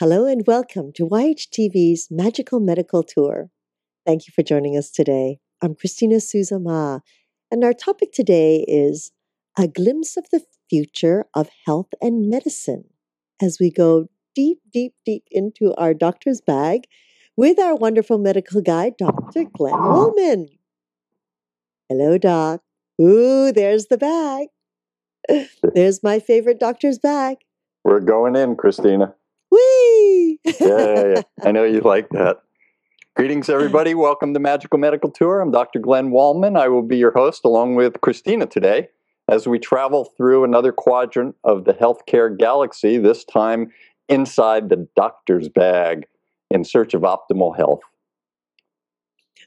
Hello and welcome to YHTV's Magical Medical Tour. Thank you for joining us today. I'm Christina Souza Ma, and our topic today is a glimpse of the future of health and medicine as we go deep, deep, deep into our doctor's bag with our wonderful medical guide, Dr. Glenn Wollman. Hello, Doc. Ooh, there's the bag. There's my favorite doctor's bag. We're going in, Christina. Whee! Yeah, yeah, yeah. I know you like that. Greetings, everybody. Welcome to Magical Medical Tour. I'm Dr. Glenn Wollman. I will be your host along with Christina today as we travel through another quadrant of the healthcare galaxy, this time inside the doctor's bag in search of optimal health.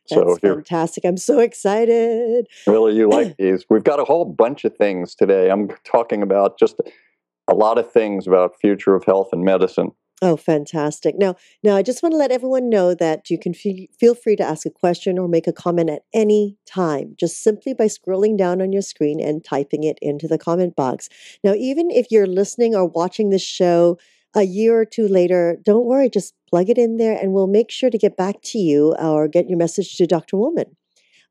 That's here, fantastic. I'm so excited. Really, you like these. We've got a whole bunch of things today. I'm talking about just a lot of things about future of health and medicine. Oh, fantastic. Now, now I just want to let everyone know that you can feel, feel free to ask a question or make a comment at any time, just simply by scrolling down on your screen and typing it into the comment box. Now, even if you're listening or watching this show a year or two later, don't worry, just plug it in there and we'll make sure to get back to you or get your message to Dr. Wollman.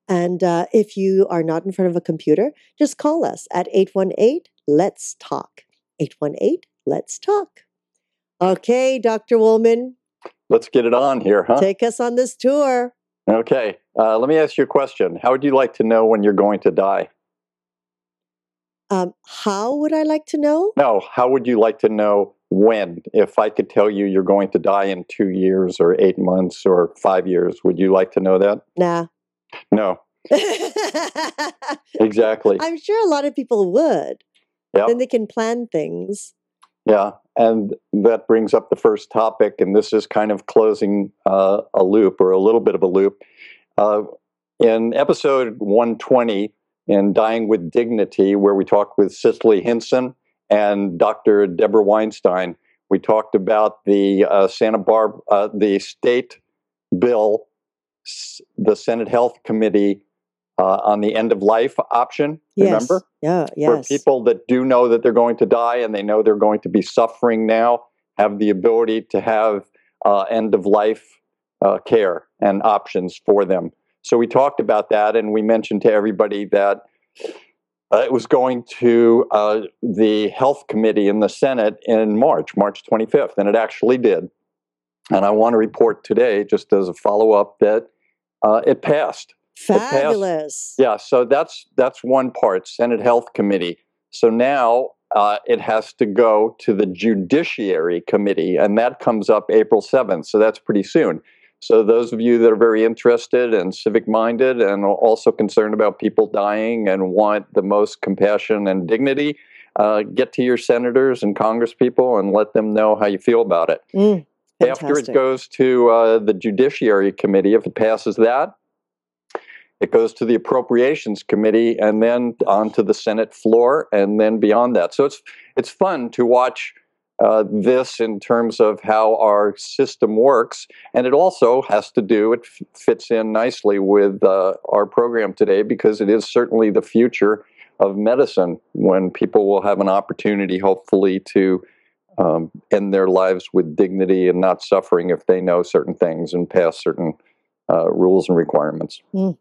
And uh, if you are not in front of a computer, just call us at 818 Let's Talk. 818 Let's Talk. Okay, Dr. Wollman. Let's get it on here, huh? Take us on this tour. Okay. Uh, let me ask you a question. How would you like to know when you're going to die? Um, how would I like to know? No, how would you like to know when? If I could tell you you're going to die in two years or eight months or five years, would you like to know that? Nah. No. exactly. I'm sure a lot of people would. Yep. Then they can plan things. Yeah, and that brings up the first topic, and this is kind of closing uh, a loop or a little bit of a loop. Uh, in episode 120, in Dying with Dignity, where we talked with Cicely Hinson and Dr. Deborah Weinstein, we talked about the uh, Santa Barbara, uh, the state bill, the Senate Health Committee uh, on the end of life option. Yes. Remember? Yeah, yes. For people that do know that they're going to die and they know they're going to be suffering now, have the ability to have uh, end of life uh, care and options for them. So we talked about that and we mentioned to everybody that uh, it was going to uh, the health committee in the Senate in March, March 25th, and it actually did. And I want to report today, just as a follow up, that uh, it passed. Fabulous. yeah, so that's that's one part, Senate Health Committee. So now uh, it has to go to the Judiciary Committee, and that comes up April 7th. So that's pretty soon. So those of you that are very interested and civic minded and also concerned about people dying and want the most compassion and dignity, uh, get to your senators and congresspeople and let them know how you feel about it. Mm, After it goes to uh, the Judiciary Committee, if it passes that, it goes to the Appropriations Committee and then onto the Senate floor and then beyond that. So it's it's fun to watch uh, this in terms of how our system works, and it also has to do. It f- fits in nicely with uh, our program today because it is certainly the future of medicine when people will have an opportunity, hopefully, to um, end their lives with dignity and not suffering if they know certain things and pass certain uh, rules and requirements. Mm.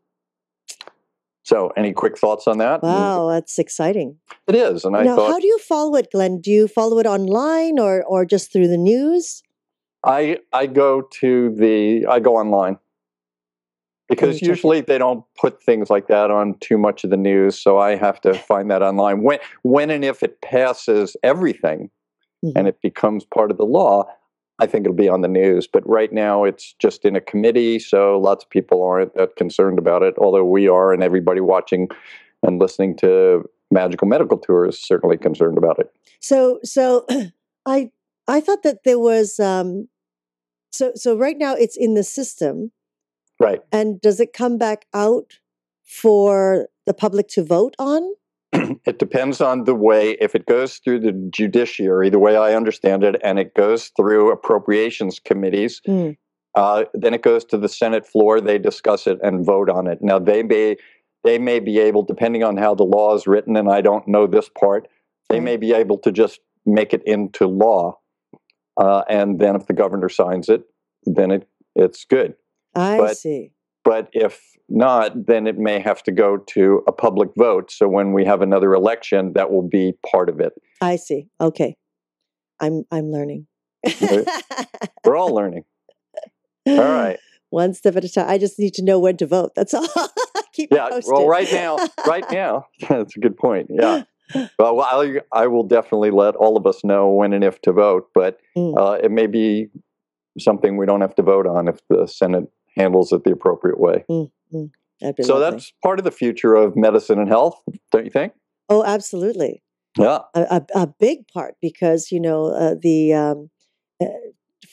So, any quick thoughts on that? Wow, that's exciting. It is, and I now, thought. How do you follow it, Glenn? Do you follow it online or or just through the news? I I go to the I go online because usually they don't put things like that on too much of the news, so I have to find that online. When when and if it passes everything, mm-hmm. and it becomes part of the law, I think it'll be on the news. But right now, it's just in a committee, so lots of people aren't that concerned about it. Although we are, and everybody watching and listening to Magical Medical Tour is certainly concerned about it. So, so I I thought that there was um, So so right now it's in the system, Right. and does it come back out for the public to vote on? it depends on the way, if it goes through the judiciary, the way I understand it, and it goes through appropriations committees, Mm. uh, then it goes to the Senate floor. They discuss it and vote on it. Now, they may, they may be able, depending on how the law is written, and I don't know this part, they Okay. may be able to just make it into law. Uh, and then if the governor signs it, then it, it's good. I But- see. But if not, then it may have to go to a public vote. So when we have another election, that will be part of it. I see. Okay. I'm I'm learning. We're all learning. All right. One step at a time. I just need to know when to vote. That's all. Keep Yeah. posted. Well, right now, right now, that's a good point. Yeah. Well, well, I, I will definitely let all of us know when and if to vote, but Mm. uh, it may be something we don't have to vote on if the Senate handles it the appropriate way. Be So lovely. that's part of the future of medicine and health, don't you think? oh, absolutely. Yeah. a, a, a big part because you know uh, the um, uh,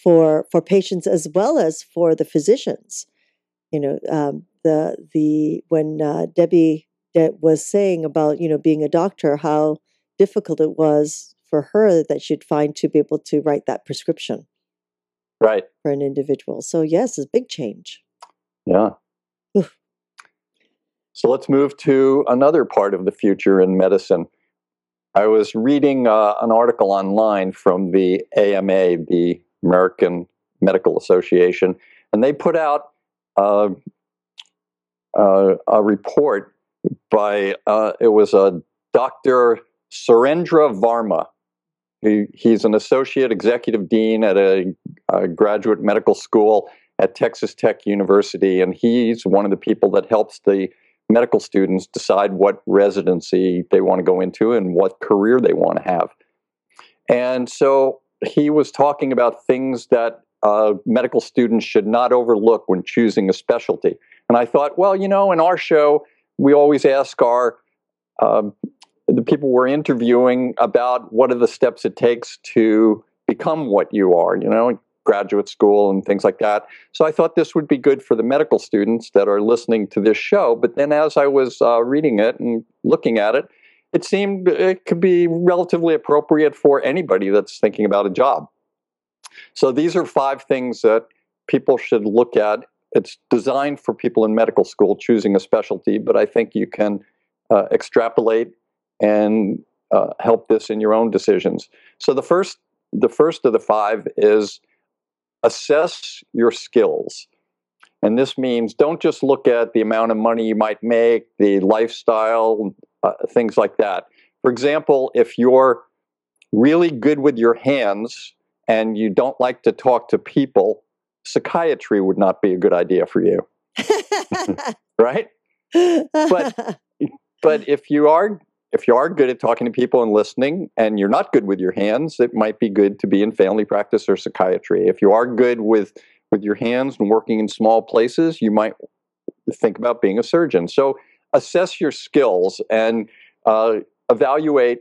for for patients as well as for the physicians you know um, the the when uh, debbie de- was saying about you know being a doctor how difficult it was for her that she'd find to be able to write that prescription Right. for an individual so yes it's a big change Yeah. Oof. So let's move to another part of the future in medicine. I was reading uh, an article online from the AMA, the American Medical Association, and they put out uh, uh, a report by, uh, it was a Dr. Surendra Varma. He, he's an associate executive dean at a, a graduate medical school at Texas Tech University, and he's one of the people that helps the medical students decide what residency they want to go into and what career they want to have. And so he was talking about things that uh, medical students should not overlook when choosing a specialty. And I thought, well, you know, in our show, we always ask our um, the people we're interviewing about what are the steps it takes to become what you are, you know, graduate school and things like that. So I thought this would be good for the medical students that are listening to this show. But then as I was uh, reading it and looking at it, it seemed it could be relatively appropriate for anybody that's thinking about a job. So these are five things that people should look at. It's designed for people in medical school choosing a specialty, but I think you can uh, extrapolate and uh, help this in your own decisions. So the first, the first of the five is assess your skills. And this means don't just look at the amount of money you might make, the lifestyle, uh, things like that. For example, if you're really good with your hands and you don't like to talk to people, psychiatry would not be a good idea for you, right? but But if you are if you are good at talking to people and listening and you're not good with your hands, it might be good to be in family practice or psychiatry. If you are good with with your hands and working in small places, you might think about being a surgeon. So assess your skills and uh, evaluate,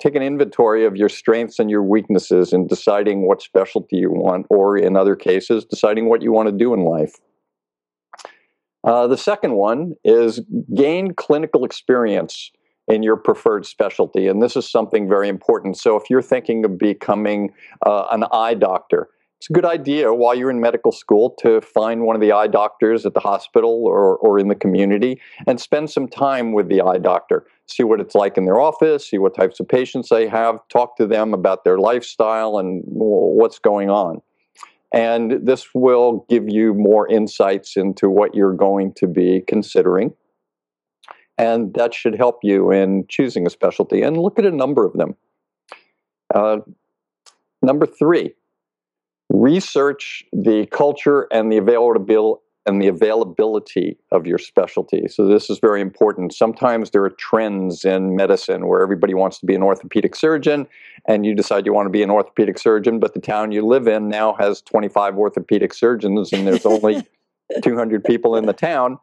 take an inventory of your strengths and your weaknesses in deciding what specialty you want, or in other cases, deciding what you want to do in life. Uh, the second one is gain clinical experience in your preferred specialty. And this is something very important. So, if you're thinking of becoming uh, an eye doctor, it's a good idea while you're in medical school to find one of the eye doctors at the hospital or, or in the community and spend some time with the eye doctor. See what it's like in their office, see what types of patients they have, talk to them about their lifestyle and what's going on. And this will give you more insights into what you're going to be considering. And that should help you in choosing a specialty. And look at a number of them. Uh, number three, research the culture and the availability and the availability of your specialty. So this is very important. Sometimes there are trends in medicine where everybody wants to be an orthopedic surgeon and you decide you want to be an orthopedic surgeon, but the town you live in now has 25 orthopedic surgeons and there's only 200 people in the town.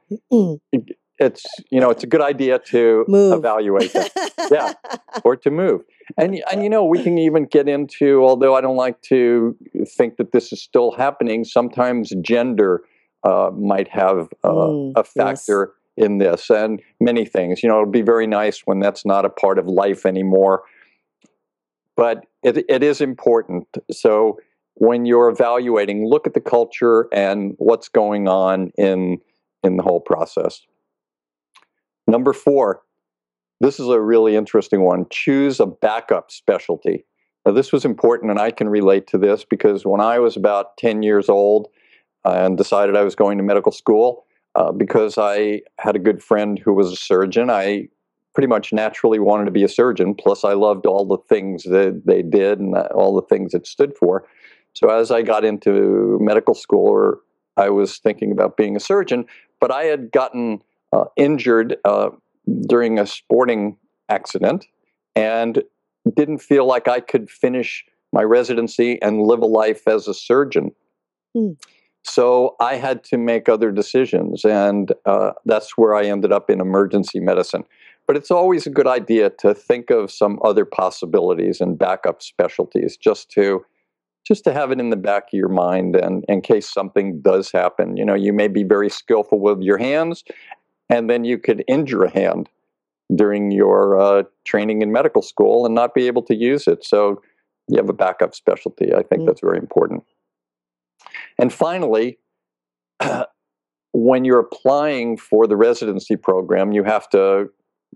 It's you know it's a good idea to Move. evaluate that Yeah. or to move. And and you know we can even get into although I don't like to think that this is still happening. Sometimes gender uh, might have uh, Mm, a yes. factor in this, and many things. You know, it'll be very nice when that's not a part of life anymore. But it, it is important. So when you're evaluating, look at the culture and what's going on in in the whole process. Number four, this is a really interesting one. Choose a backup specialty. Now, this was important, and I can relate to this because when I was about 10 years old and decided I was going to medical school, uh, because I had a good friend who was a surgeon, I pretty much naturally wanted to be a surgeon. Plus, I loved all the things that they did and uh, all the things it stood for. So, as I got into medical school, or I was thinking about being a surgeon, but I had gotten uh, injured uh, during a sporting accident and didn't feel like I could finish my residency and live a life as a surgeon. Hmm. So I had to make other decisions, and uh, that's where I ended up in emergency medicine. But it's always a good idea to think of some other possibilities and backup specialties, just to just to have it in the back of your mind, and in case something does happen. You know, you may be very skillful with your hands, and then you could injure a hand during your uh, training in medical school and not be able to use it. So you have a backup specialty. I think Mm. that's very important. And finally, when you're applying for the residency program, you have to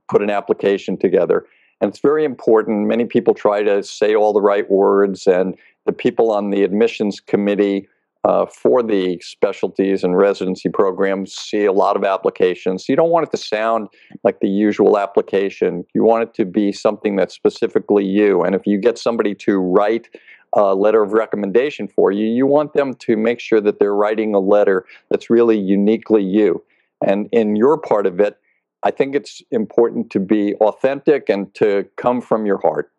put an application together. And it's very important. Many people try to say all the right words, and the people on the admissions committee uh, for the specialties and residency programs see a lot of applications. You don't want it to sound like the usual application. You want it to be something that's specifically you. And if you get somebody to write a letter of recommendation for you, you want them to make sure that they're writing a letter that's really uniquely you. And in your part of it, I think it's important to be authentic and to come from your heart.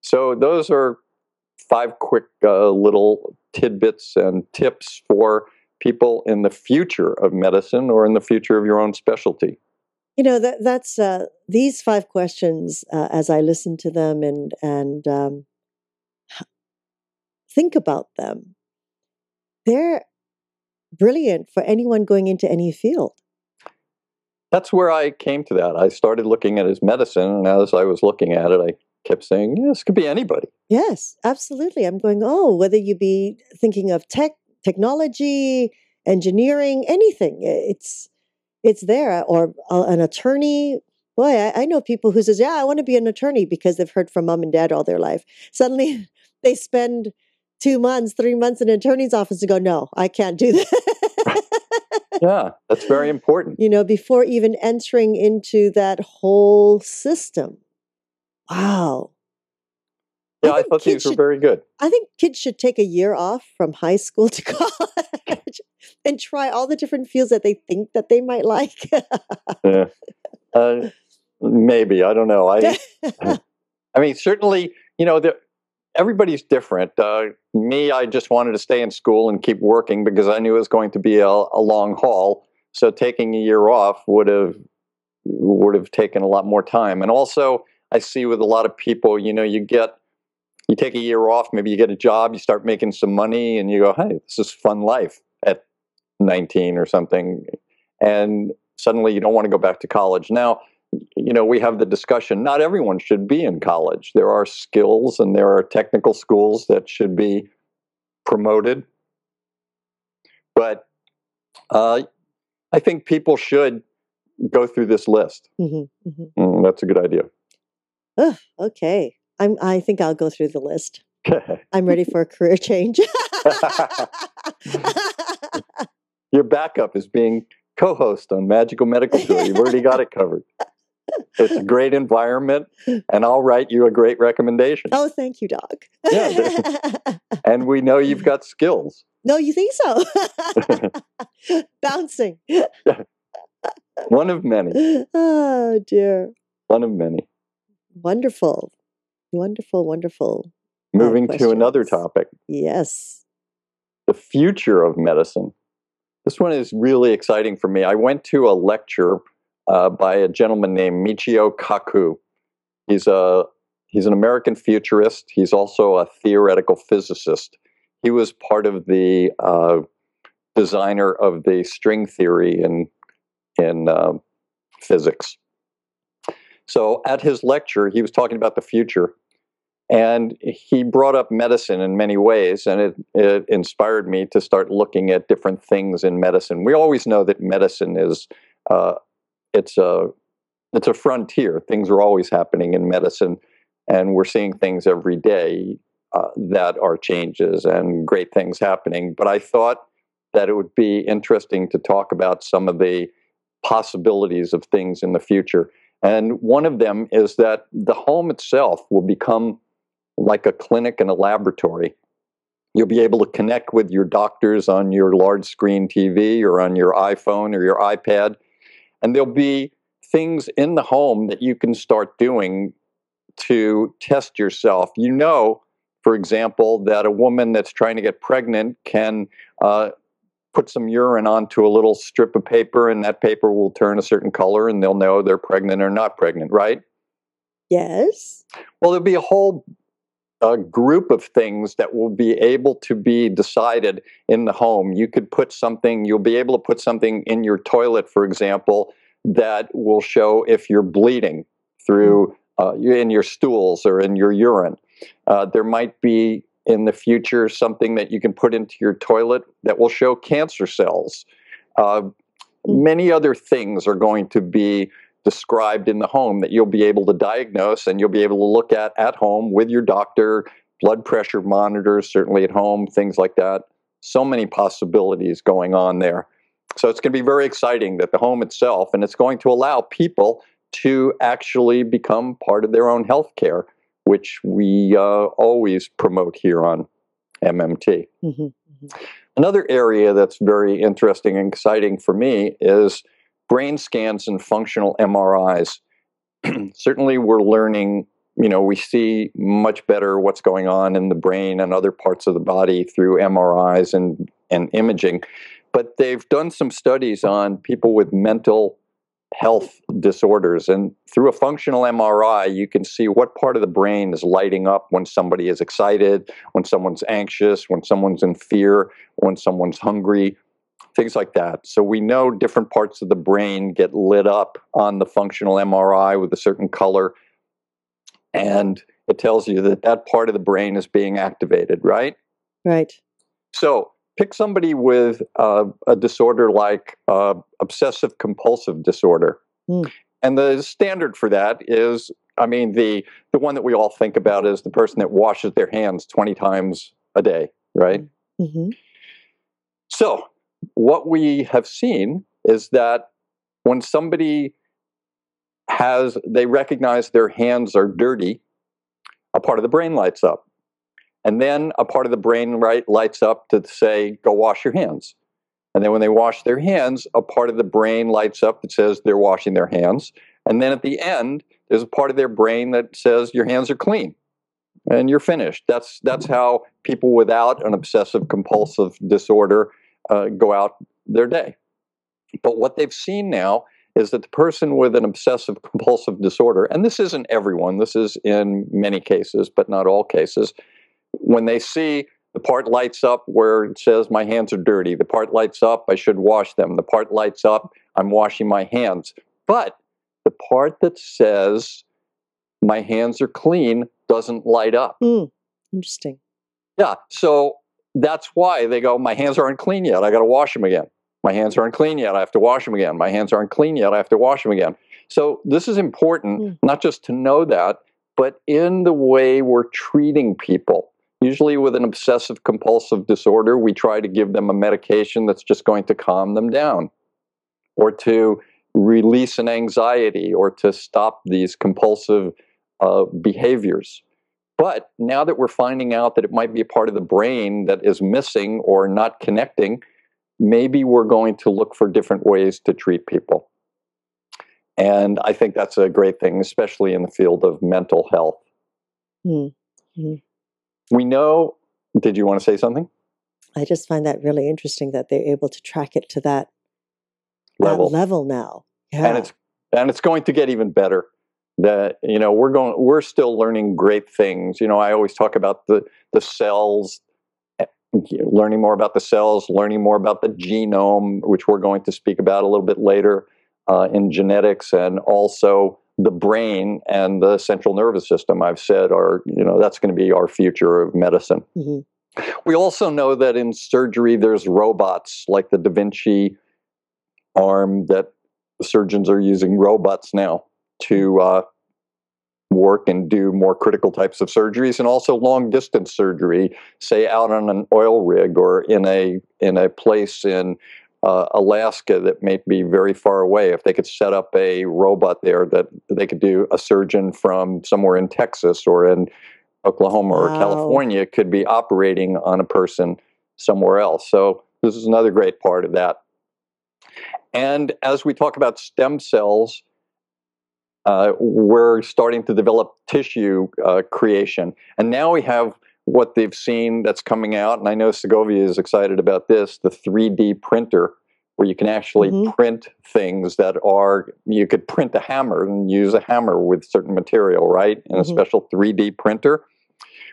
So, those are five quick uh, little tidbits and tips for people in the future of medicine or in the future of your own specialty. You know that that's uh, these five questions. Uh, as I listen to them and and um, think about them, they're brilliant for anyone going into any field. That's where I came to that. I started looking at his medicine, and as I was looking at it, I kept saying, this could be anybody. Yes, absolutely. I'm going. Oh, whether you be thinking of tech, technology, engineering, anything, it's it's there. Or uh, an attorney. Boy, I, I know people who says, "Yeah, I want to be an attorney," because they've heard from mom and dad all their life. Suddenly, they spend two months, three months in an attorney's office to go, "No, I can't do that." Yeah, that's very important. you know, before even entering into that whole system. Wow. Yeah, I think thought these were should- very good. I think kids should take a year off from high school to college and try all the different fields that they think that they might like. Yeah. Uh, maybe I don't know. I I mean, certainly, you know, there, everybody's different. Uh, me, I just wanted to stay in school and keep working because I knew it was going to be a, a long haul. So taking a year off would have would have taken a lot more time. And also, I see with a lot of people, you know, you get you take a year off, maybe you get a job, you start making some money, and you go, "Hey, this is fun life." At 19 or something, and suddenly you don't want to go back to college. Now, you know, we have the discussion. Not everyone should be in college. There are skills and there are technical schools that should be promoted. But uh, I think people should go through this list. Mhm, mhm. Mm, that's a good idea. Ugh, okay. I'm, I think I'll go through the list. I'm ready for a career change. Your backup is being co host on Magical Medical Tour. You've already got it covered. It's a great environment, and I'll write you a great recommendation. oh, thank you, Doc. Yeah, And we know you've got skills. no, you think so? Bouncing. One of many. Oh, dear. One of many. Wonderful. Wonderful, wonderful. Moving to another topic Yes. the future of medicine. This one is really exciting for me. I went to a lecture uh, by a gentleman named Michio Kaku. He's a he's an American futurist. He's also a theoretical physicist. He was part of the uh, designer of the string theory in in uh, physics. So at his lecture, he was talking about the future, and he brought up medicine in many ways, and it, it inspired me to start looking at different things in medicine. We always know that medicine is uh, it's a it's a frontier. Things are always happening in medicine, and we're seeing things every day uh, that are changes and great things happening. But I thought that it would be interesting to talk about some of the possibilities of things in the future. And one of them is that the home itself will become like a clinic and a laboratory. You'll be able to connect with your doctors on your large screen TV or on your iPhone or your iPad and there'll be things in the home that you can start doing to test yourself. You know, for example, that a woman that's trying to get pregnant can uh, put some urine onto a little strip of paper, and that paper will turn a certain color, and they'll know they're pregnant or not pregnant, right? Yes. Well, there'll be a whole a group of things that will be able to be decided in the home. You could put something, you'll be able to put something in your toilet, for example, that will show if you're bleeding through uh, in your stools or in your urine. Uh, there might be in the future something that you can put into your toilet that will show cancer cells. Uh, many other things are going to be described in the home that you'll be able to diagnose and you'll be able to look at at home with your doctor, blood pressure monitors, certainly at home, things like that. So many possibilities going on there. So it's going to be very exciting that the home itself, and it's going to allow people to actually become part of their own health care, which we uh, always promote here on MMT. Mm-hmm. Mm-hmm. Another area that's very interesting and exciting for me is brain scans and functional MRIs. Certainly, we're learning, you know, we see much better what's going on in the brain and other parts of the body through MRIs and, and imaging. But they've done some studies on people with mental health disorders. And through a functional MRI, you can see what part of the brain is lighting up when somebody is excited, when someone's anxious, when someone's in fear, when someone's hungry, things like that. So we know different parts of the brain get lit up on the functional MRI with a certain color. And it tells you that that part of the brain is being activated, right? Right. So pick somebody with uh, a disorder like uh, obsessive compulsive disorder. Mm. And the standard for that is, I mean, the the one that we all think about is the person that washes their hands 20 times a day, right? Mm-hmm. So what we have seen is that when somebody has, they recognize their hands are dirty, a part of the brain lights up. And then a part of the brain right lights up to say, go wash your hands. And then when they wash their hands, a part of the brain lights up that says they're washing their hands. And then at the end, there's a part of their brain that says your hands are clean and you're finished. That's that's how people without an obsessive compulsive disorder uh, go out their day. But what they've seen now is that the person with an obsessive compulsive disorder, and this isn't everyone, this is in many cases, but not all cases, when they see the part lights up where it says my hands are dirty, the part lights up, I should wash them, the part lights up, I'm washing my hands. But the part that says my hands are clean doesn't light up. Mm, interesting. Yeah. So that's why they go, my hands aren't clean yet. I got to wash them again. My hands aren't clean yet. I have to wash them again. My hands aren't clean yet. I have to wash them again. So this is important, mm. not just to know that, but in the way we're treating people. Usually, with an obsessive compulsive disorder, we try to give them a medication that's just going to calm them down or to release an anxiety or to stop these compulsive uh, behaviors. But now that we're finding out that it might be a part of the brain that is missing or not connecting, maybe we're going to look for different ways to treat people. And I think that's a great thing, especially in the field of mental health. Mm-hmm. We know, did you want to say something? I just find that really interesting that they're able to track it to that level. That level now. Yeah. And it's and it's going to get even better. That you know we're going we're still learning great things. You know I always talk about the the cells, eh, learning more about the cells, learning more about the genome, which we're going to speak about a little bit later uh, in genetics, and also the brain and the central nervous system. I've said are you know that's going to be our future of medicine. Mhm. We also know that in surgery there's robots like the Da Vinci arm that surgeons are using robots now to uh, work and do more critical types of surgeries and also long distance surgery say out on an oil rig or in a in a place in uh, Alaska that may be very far away. If they could set up a robot there that they could do a surgeon from somewhere in Texas or in Oklahoma or California could be operating on a person somewhere else. So this is another great part of that. And as we talk about stem cells, uh, we're starting to develop tissue uh, creation. And now we have what they've seen that's coming out. And I know Segovia is excited about this the 3D printer, where you can actually Mhm. print things that are, you could print a hammer and use a hammer with certain material, right? In a Mhm. special 3D printer.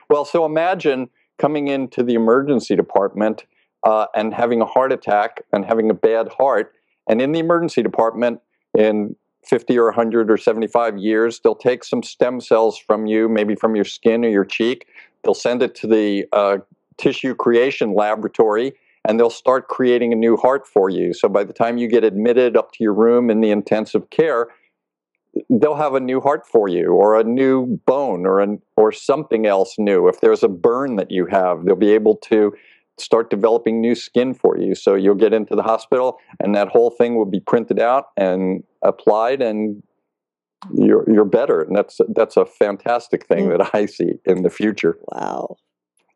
Well, so imagine coming into the emergency department uh, and having a heart attack and having a bad heart. And in the emergency department, in 50 or 100 or 75 years, they'll take some stem cells from you, maybe from your skin or your cheek. They'll send it to the uh, tissue creation laboratory and they'll start creating a new heart for you. So by the time you get admitted up to your room in the intensive care, they'll have a new heart for you or a new bone or an, or something else new. If there's a burn that you have, they'll be able to start developing new skin for you. So you'll get into the hospital and that whole thing will be printed out and applied and you're you're better. And that's that's a fantastic thing Mm. that I see in the future. wow.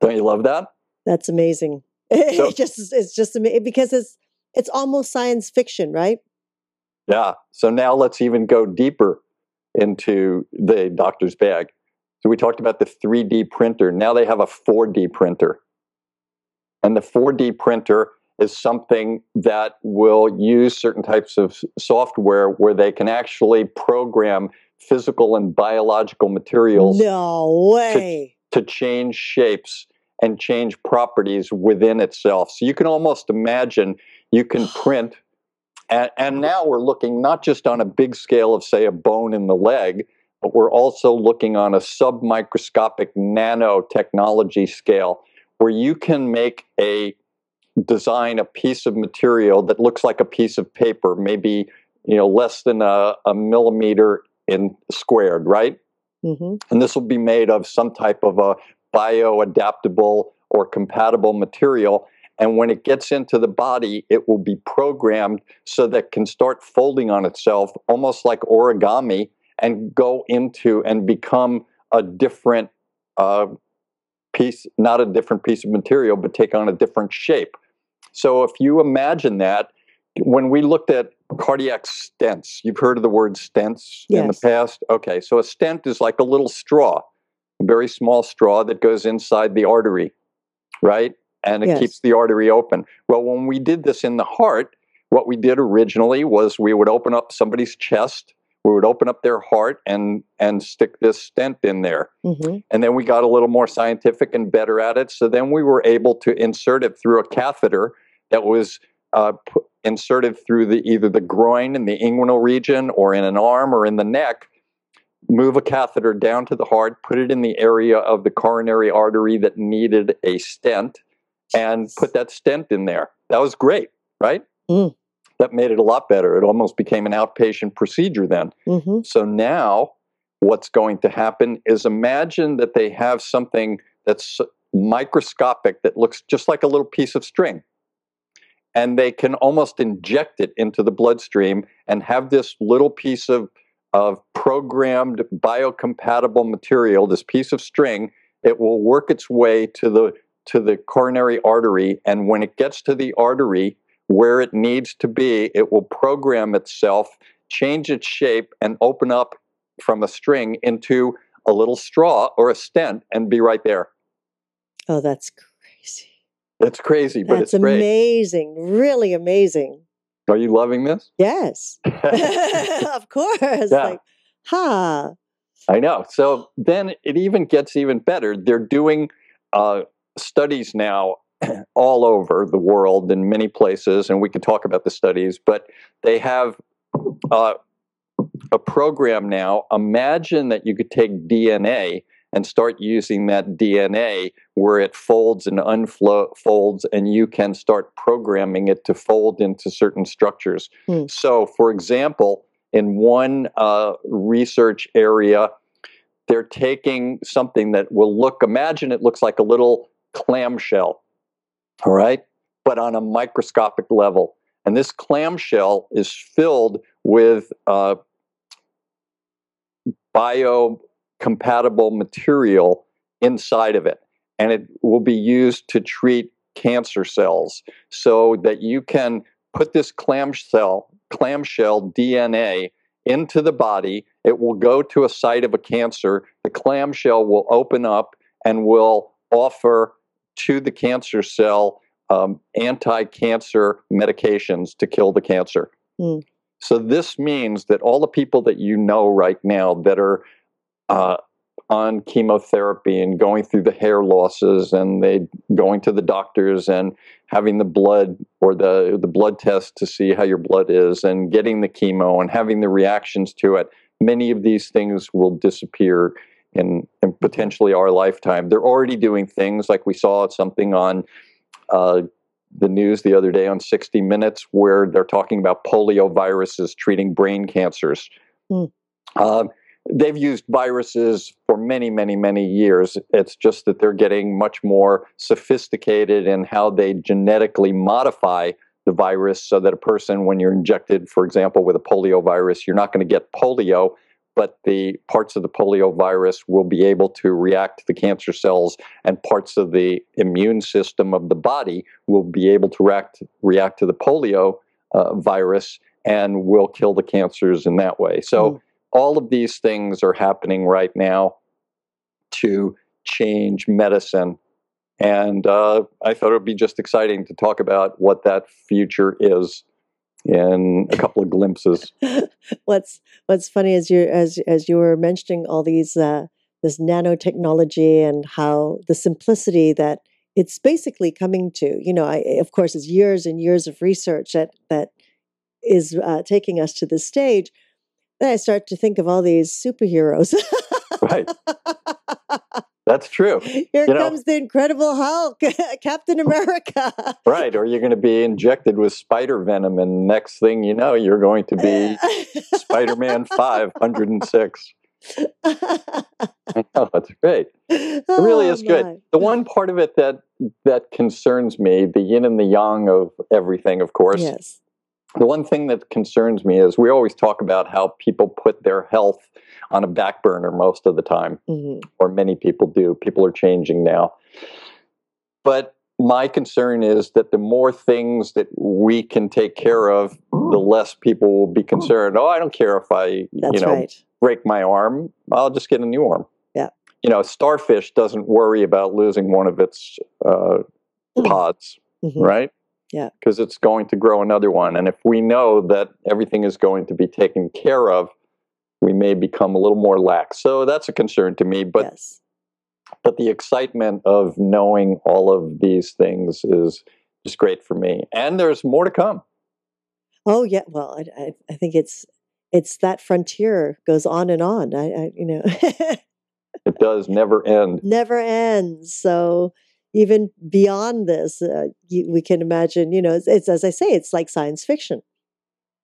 Don't you love that? That's amazing. So- it just it's just ama- because it's it's almost science fiction, right? Yeah. So now let's even go deeper into the doctor's bag. So we talked about the 3D printer. Now they have a 4D printer. And the 4D printer is something that will use certain types of software where they can actually program physical and biological materials No way. to change shapes and change properties within itself. So you can almost imagine you can print, and, and now we're looking not just on a big scale of, say, a bone in the leg, but we're also looking on a submicroscopic nanotechnology scale where you can make a design a piece of material that looks like a piece of paper, maybe you know less than a, a millimeter in squared, right? hmm and this will be made of some type of a bioadaptable or compatible material and when it gets into the body it will be programmed so that it can start folding on itself almost like origami and go into and become a different uh, piece not a different piece of material but take on a different shape so if you imagine that when we looked at cardiac stents you've heard of the word stents in the past? Okay so a stent is like a little straw a very small straw that goes inside the artery right? And it Yes. keeps the artery open. Well when we did this in the heart what we did originally was we would open up somebody's chest we would open up their heart and and stick this stent in there. Hmm and then we got a little more scientific and better at it. So then we were able to insert it through a catheter that was uh, pu- inserted through the either the groin in the inguinal region or in an arm or in the neck. Move a catheter down to the heart, put it in the area of the coronary artery that needed a stent, and put that stent in there. That was great, right? Mm. That made it a lot better. It almost became an outpatient procedure then. hmm So now what's going to happen is imagine that they have something that's microscopic that looks just like a little piece of string. And they can almost inject it into the bloodstream and have this little piece of, of programmed biocompatible material, this piece of string, it will work its way to the to the coronary artery. And when it gets to the artery where it needs to be, it will program itself change its shape and open up from a string into a little straw or a stent and be right there. Oh, that's crazy. It's crazy, but That's it's great. amazing. Really amazing. Are you loving this? Yes. of course. Yeah. Like, huh. I know. So then it even gets even better. They're doing uh, studies now all over the world in many places, and we can talk about the studies, but they have uh, a program now. Imagine that you could take DNA and start using that DNA where it folds and unfolds, and you can start programming it to fold into certain structures. Hmm. So, for example, in one uh, research area, they're taking something that will look, imagine it looks like a little clamshell, all right, but on a microscopic level. And this clamshell is filled with uh, biocompatible material inside of it. And it will be used to treat cancer cells so that you can put this clamshell, clamshell DNA into the body. It will go to a site of a cancer. The clamshell will open up and will offer to the cancer cell um, anti cancer medications to kill the cancer. Hmm. So, this means that all the people that you know right now that are uh, on chemotherapy and going through the hair losses and they going to the doctors and having the blood or the the blood test to see how your blood is and getting the chemo and having the reactions to it. Many of these things will disappear in, in potentially our lifetime. They're already doing things like we saw something on uh, the news the other day on 60 minutes where they're talking about polio viruses treating brain cancers. Um, they've used viruses for many, many, many years. It's just that they're getting much more sophisticated in how they genetically modify the virus so that a person, when you're injected, for example, with a polio virus, you're not going to get polio, but the parts of the polio virus will be able to react to the cancer cells, and parts of the immune system of the body will be able to react, react to the polio uh, virus and will kill the cancers in that way. So, Mm. All of these things are happening right now to change medicine. And uh, I thought it would be just exciting to talk about what that future is in a couple of glimpses. what's what's funny is you as as you were mentioning all these uh, this nanotechnology and how the simplicity that it's basically coming to. You know, I, of course, it's years and years of research that that is uh, taking us to this stage. Then I start to think of all these superheroes. Right. That's true. Here You know- comes the Incredible Hulk, Captain America. Right. Or you're going to be injected with spider venom, and next thing you know, you're going to be Spider Man 506. I know, that's great. it really oh, is good. The one part of it that that concerns me, the yin and the yang of everything, of course, Yes. The one thing that concerns me is we always talk about how people put their health on a back burner most of the time, Mhm. or many people do. People are changing now. But my concern is that the more things that we can take care of, the less people will be concerned. Oh, I don't care if I, That's you know, right. break my arm. I'll just get a new arm. Yeah. You know, starfish doesn't worry about losing one of its uh, pods Mhm. right? Yeah. Because it's going to grow another one. And if we know that everything is going to be taken care of, we may become a little more lax. So that's a concern to me. But yes. but the excitement of knowing all of these things is just great for me. And there's more to come. Oh yeah. Well, I, I, I think it's it's that frontier goes on and on. I, I you know It does never end. never ends. So even beyond this, uh, you, we can imagine. You know, it's, it's as I say, it's like science fiction,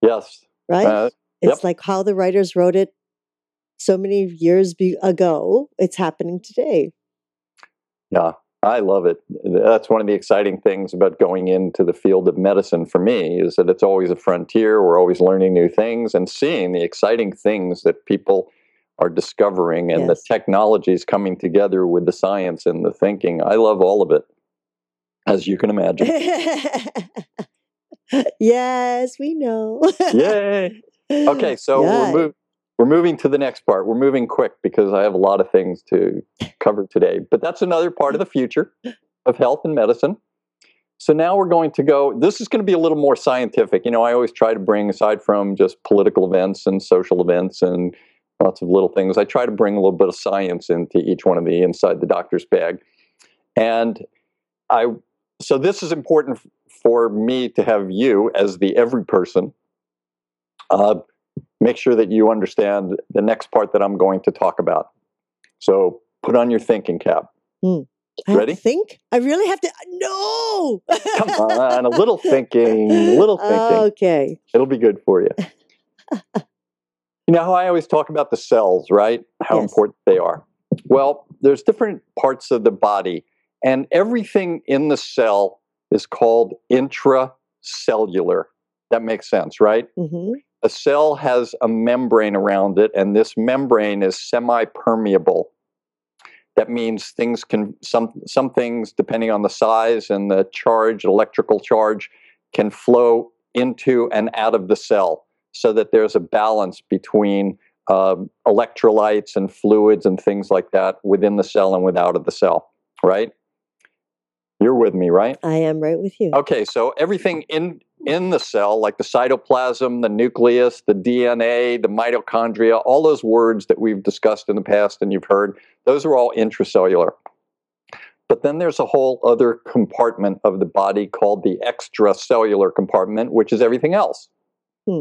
Yes. right? Uh, it's yep. like how the writers wrote it so many years be- ago. It's happening today. Yeah, I love it. That's one of the exciting things about going into the field of medicine for me is that it's always a frontier. We're always learning new things and seeing the exciting things that people are discovering and Yes. the technologies coming together with the science and the thinking. I love all of it, as you can imagine. yes, we know. Yay! Okay, so Yeah. we're, mov- we're moving to the next part. We're moving quick because I have a lot of things to cover today. But that's another part of the future of health and medicine. So now we're going to go, this is going to be a little more scientific. You know, I always try to bring, aside from just political events and social events and lots of little things, I try to bring a little bit of science into each one of the inside the doctor's bag. And I, so this is important for me to have you as the every person uh, make sure that you understand the next part that I'm going to talk about. So put on your thinking cap. Mm. I Ready? think I really have to. No. Come on, a little thinking, a little thinking. Okay. It'll be good for you. you know how I always talk about the cells, right? How yes. important they are. Well, there's different parts of the body, and everything in the cell is called intracellular. That makes sense, right? Mm-hmm. A cell has a membrane around it, and this membrane is semi permeable that means things can some some things depending on the size and the charge electrical charge can flow into and out of the cell so that there's a balance between um, electrolytes and fluids and things like that within the cell and without of the cell right you're with me right i am right with you okay so everything in in the cell, like the cytoplasm, the nucleus, the DNA, the mitochondria, all those words that we've discussed in the past and you've heard, those are all intracellular. But then there's a whole other compartment of the body called the extracellular compartment, which is everything else. Hmm.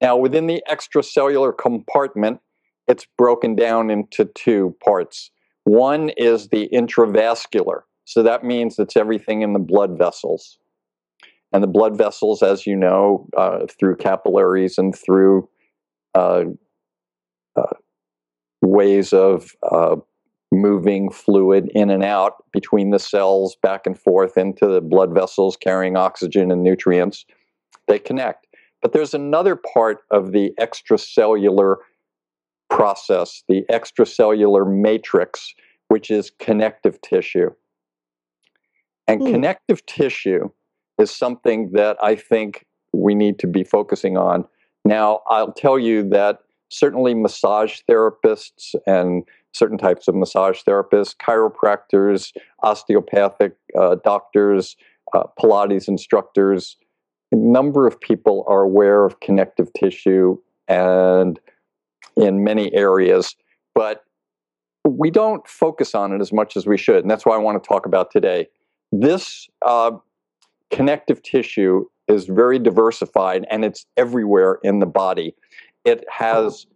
Now, within the extracellular compartment, it's broken down into two parts. One is the intravascular. So that means it's everything in the blood vessels. And the blood vessels, as you know, uh, through capillaries and through uh, uh, ways of uh, moving fluid in and out between the cells, back and forth into the blood vessels carrying oxygen and nutrients, they connect. But there's another part of the extracellular process, the extracellular matrix, which is connective tissue. And mm. connective tissue is something that I think we need to be focusing on. Now, I'll tell you that certainly massage therapists and certain types of massage therapists, chiropractors, osteopathic uh, doctors, uh, Pilates instructors, a number of people are aware of connective tissue and in many areas, but we don't focus on it as much as we should. And that's why I want to talk about today. This uh, connective tissue is very diversified and it's everywhere in the body. It has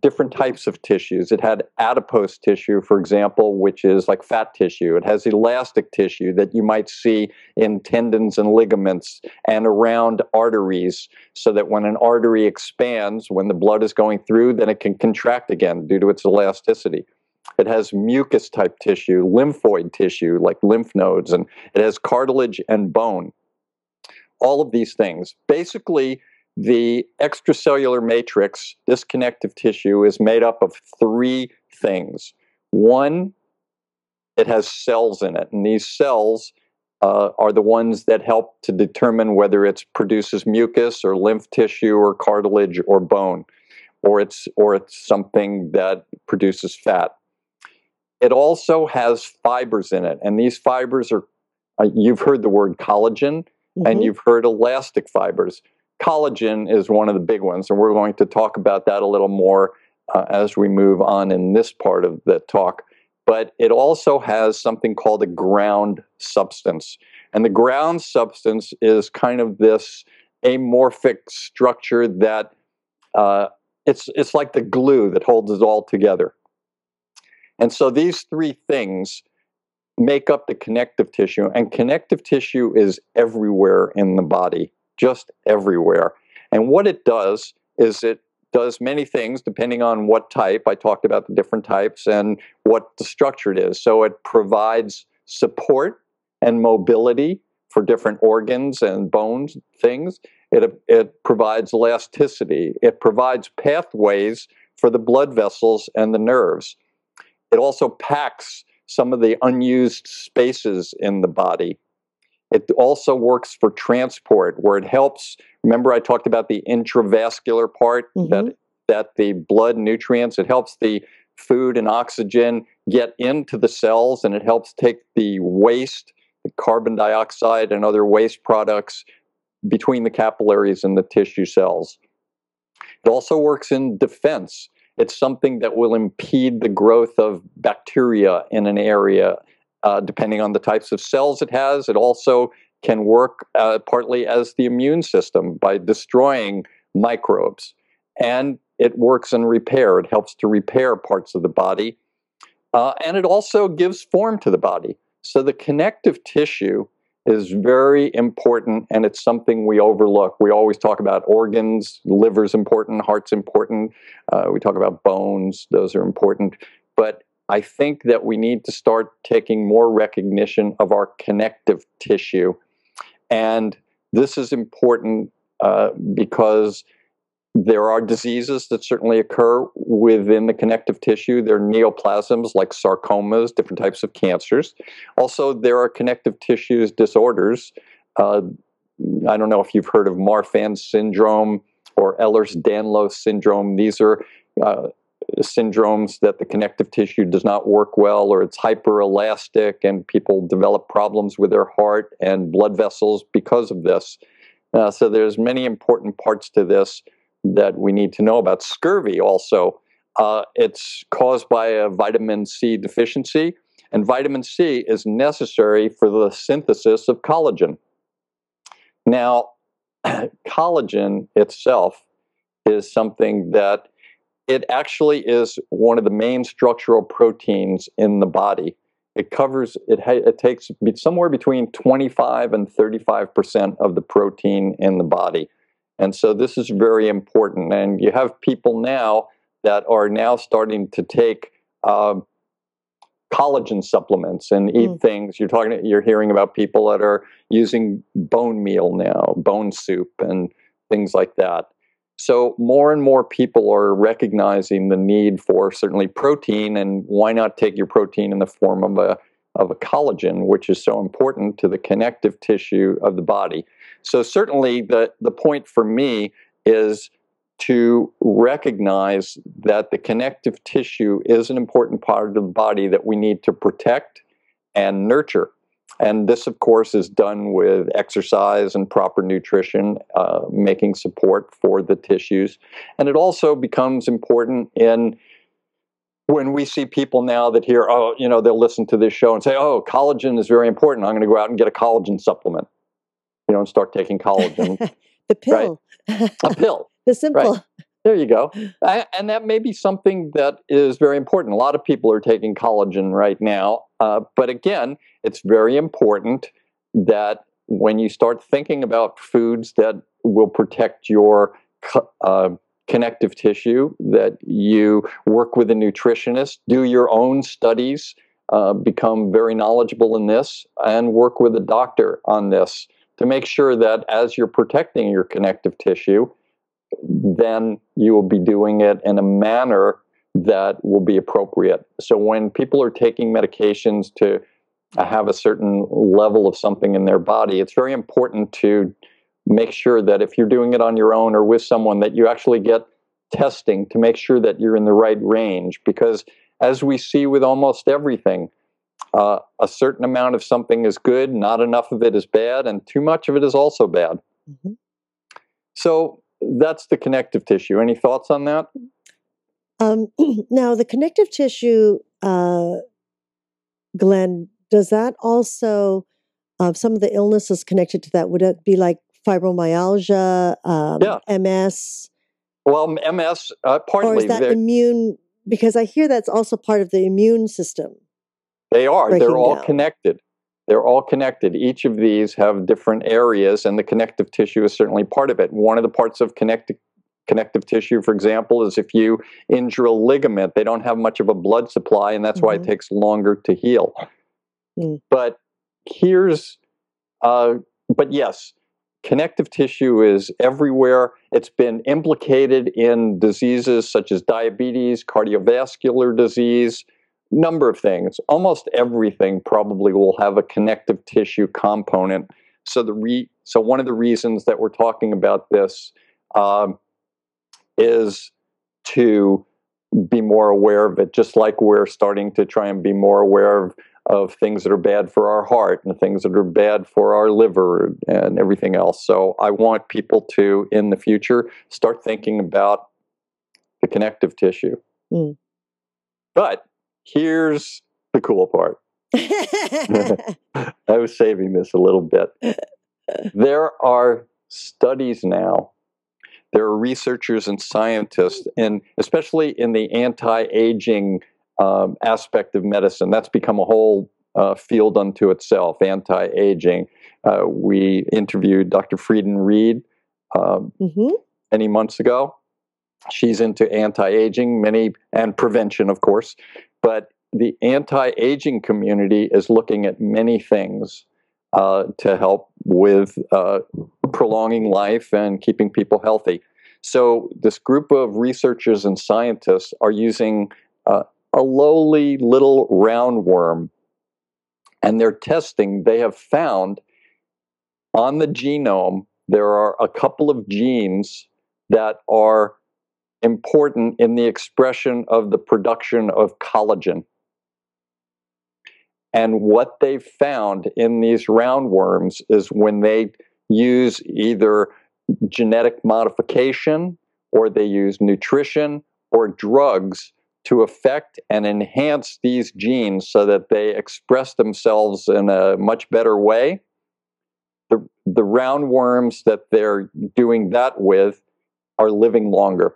different types of tissues. It had adipose tissue, for example, which is like fat tissue. It has elastic tissue that you might see in tendons and ligaments and around arteries, so that when an artery expands, when the blood is going through, then it can contract again due to its elasticity. It has mucus type tissue, lymphoid tissue like lymph nodes, and it has cartilage and bone all of these things. Basically, the extracellular matrix, this connective tissue, is made up of three things. One, it has cells in it, and these cells uh, are the ones that help to determine whether it produces mucus or lymph tissue or cartilage or bone, or it's or it's something that produces fat. It also has fibers in it, and these fibers are. Uh, you've heard the word collagen mm-hmm. and you've heard elastic fibers. Collagen is one of the big ones, and we're going to talk about that a little more uh, as we move on in this part of the talk. But it also has something called a ground substance. And the ground substance is kind of this amorphic structure that uh, it's, it's like the glue that holds it all together. And so these three things make up the connective tissue. And connective tissue is everywhere in the body, just everywhere. And what it does is it does many things depending on what type. I talked about the different types and what the structure it is. So it provides support and mobility for different organs and bones things. It, it provides elasticity. It provides pathways for the blood vessels and the nerves. It also packs some of the unused spaces in the body. It also works for transport, where it helps. Remember, I talked about the intravascular part mm-hmm. that that the blood nutrients. It helps the food and oxygen get into the cells, and it helps take the waste the carbon dioxide and other waste products between the capillaries and the tissue cells. It also works in defense. It's something that will impede the growth of bacteria in an area, uh, depending on the types of cells it has. It also can work uh, partly as the immune system by destroying microbes. And it works in repair. It helps to repair parts of the body. Uh, and it also gives form to the body. So the connective tissue is very important and it's something we overlook. We always talk about organs, liver's important, heart's important. Uh, we talk about bones, those are important. But I think that we need to start taking more recognition of our connective tissue. And this is important uh, because there are diseases that certainly occur within the connective tissue. There are neoplasms like sarcomas, different types of cancers. Also, there are connective tissues disorders. Uh, I don't know if you've heard of Marfan syndrome or Ehlers-Danlos syndrome. These are uh, syndromes that the connective tissue does not work well or it's hyperelastic and people develop problems with their heart and blood vessels because of this. Uh, so there's many important parts to this that we need to know about. Scurvy also, uh, it's caused by a vitamin C deficiency, and vitamin C is necessary for the synthesis of collagen. Now, collagen itself is something that it actually is one of the main structural proteins in the body. It covers, it, it takes somewhere between 25 and 35% of the protein in the body. And so this is very important. And you have people now that are now starting to take uh, collagen supplements and eat mm. things. You're talking, you're hearing about people that are using bone meal now, bone soup, and things like that. So more and more people are recognizing the need for certainly protein, and why not take your protein in the form of a of a collagen, which is so important to the connective tissue of the body. So certainly the, the point for me is to recognize that the connective tissue is an important part of the body that we need to protect and nurture. And this, of course, is done with exercise and proper nutrition, uh, making support for the tissues. And it also becomes important in when we see people now that hear, oh, you know, they'll listen to this show and say, oh, collagen is very important. I'm going to go out and get a collagen supplement you know, and start taking collagen. the pill. Right? A pill. the simple. Right? There you go. And that may be something that is very important. A lot of people are taking collagen right now. Uh, but again, it's very important that when you start thinking about foods that will protect your uh, connective tissue, that you work with a nutritionist, do your own studies, uh, become very knowledgeable in this, and work with a doctor on this to make sure that as you're protecting your connective tissue, then you will be doing it in a manner that will be appropriate. So when people are taking medications to have a certain level of something in their body, it's very important to make sure that if you're doing it on your own or with someone that you actually get testing to make sure that you're in the right range because as we see with almost everything, uh, a certain amount of something is good, not enough of it is bad, and too much of it is also bad. Mm-hmm. So that's the connective tissue. Any thoughts on that? Um, now, the connective tissue, uh, Glenn, does that also, uh, some of the illnesses connected to that, would it be like fibromyalgia, um, yeah. MS? Well, MS, uh, partly. Or is that immune? Because I hear that's also part of the immune system. They are. They're all down. connected. They're all connected. Each of these have different areas, and the connective tissue is certainly part of it. One of the parts of connective connective tissue, for example, is if you injure a ligament, they don't have much of a blood supply, and that's mm-hmm. why it mm-hmm. takes longer to heal. Mm. But here's, uh, but yes, connective tissue is everywhere. It's been implicated in diseases such as diabetes, cardiovascular disease, number of things. Almost everything probably will have a connective tissue component. So the re- so one of the reasons that we're talking about this um, is to be more aware of it, just like we're starting to try and be more aware of of things that are bad for our heart and things that are bad for our liver and everything else. So I want people to, in the future, start thinking about the connective tissue. Mm. But here's the cool part. I was saving this a little bit. There are studies now. There are researchers and scientists, and especially in the anti-aging um, aspect of medicine, that's become a whole uh, field unto itself. Anti-aging. Uh, we interviewed Dr. Friedan Reid um, hmm many months ago. She's into anti-aging, many and prevention, of course, but the anti-aging community is looking at many things uh, to help with uh, prolonging life and keeping people healthy. So this group of researchers and scientists are using uh, a lowly little roundworm, and they're testing. They have found on the genome there are a couple of genes that are important in the expression of the production of collagen. And what they've found in these roundworms is when they use either genetic modification or they use nutrition or drugs to affect and enhance these genes so that they express themselves in a much better way. The, the roundworms that they're doing that with are living longer.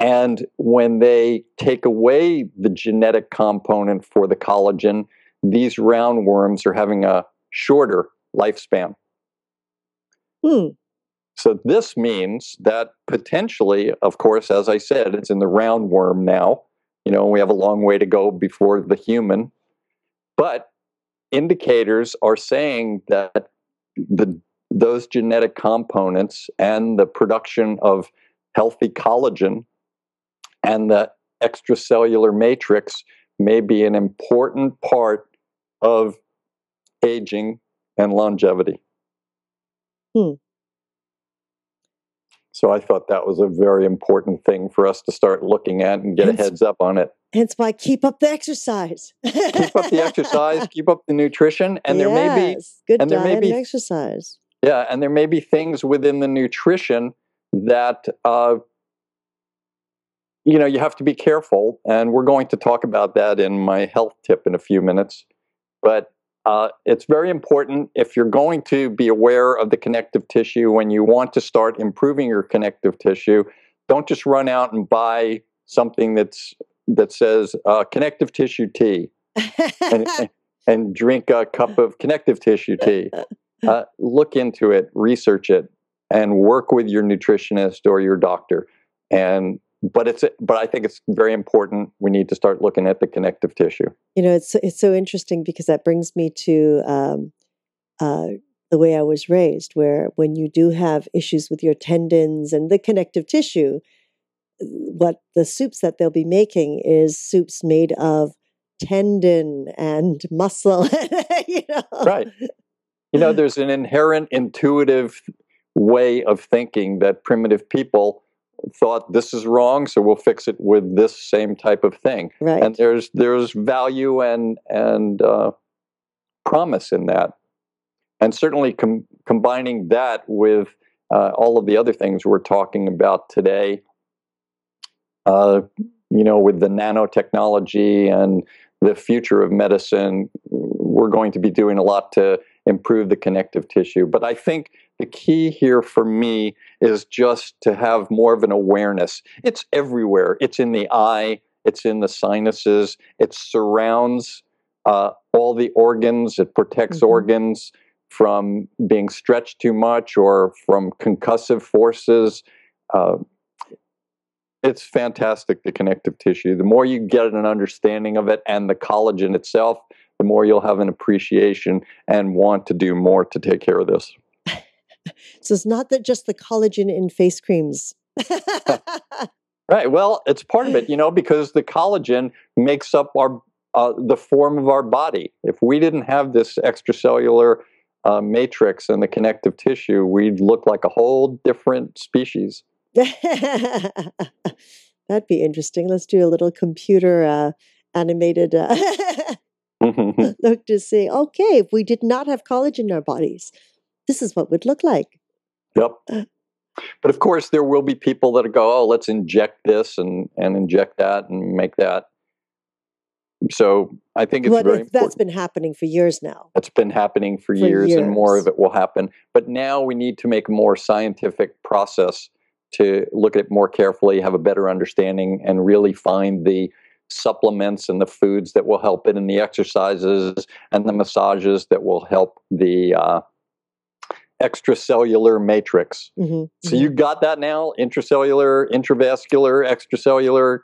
And when they take away the genetic component for the collagen, these roundworms are having a shorter lifespan. Hmm. So this means that potentially, of course, as I said, it's in the roundworm now. You know, we have a long way to go before the human. But indicators are saying that the those genetic components and the production of healthy collagen and the extracellular matrix may be an important part of aging and longevity. Hmm. So I thought that was a very important thing for us to start looking at and get a heads up on it. Hence why keep up the exercise. Keep up the exercise, keep up the nutrition, and there may be good and there may be- exercise. yeah, and there may be things within the nutrition that uh, you know you have to be careful, and we're going to talk about that in my health tip in a few minutes. But uh, it's very important if you're going to be aware of the connective tissue when you want to start improving your connective tissue. Don't just run out and buy something that's that says uh, connective tissue tea and, and drink a cup of connective tissue tea. Uh, look into it, research it, and work with your nutritionist or your doctor. And but it's but I think it's very important. We need to start looking at the connective tissue. you know, it's it's so interesting because that brings me to um, uh, the way I was raised, where when you do have issues with your tendons and the connective tissue, what the soups that they'll be making is soups made of tendon and muscle. you know, Right. You know, there's an inherent intuitive way of thinking that primitive people thought this is wrong, so we'll fix it with this same type of thing. Right. and there's there's value and and uh, promise in that, and certainly com- combining that with uh, all of the other things we're talking about today. Uh, you know, with the nanotechnology and the future of medicine, we're going to be doing a lot to improve the connective tissue. But I think the key here for me is just to have more of an awareness. It's everywhere. It's in the eye. It's in the sinuses. It surrounds uh, all the organs. It protects Mhm. organs from being stretched too much or from concussive forces. Uh, it's fantastic, the connective tissue. The more you get an understanding of it and the collagen itself, the more you'll have an appreciation and want to do more to take care of this. So it's not that just the collagen in face creams. Right. Well, it's part of it, you know, because the collagen makes up our uh, the form of our body. If we didn't have this extracellular uh, matrix and the connective tissue, we'd look like a whole different species. That'd be interesting. Let's do a little computer uh, animated. Uh, look to see, okay, if we did not have collagen in our bodies, this is what would look like. Yep. But of course, there will be people that go, oh, let's inject this and, and inject that and make that. So I think it's But very if that's important. been happening for years now. That's been happening for, For years, and more of it will happen. But now we need to make a more scientific process to look at it more carefully, have a better understanding, and really find the supplements and the foods that will help it, and the exercises and the massages that will help the uh, extracellular matrix. hmm So you got that now? Intracellular, intravascular, extracellular.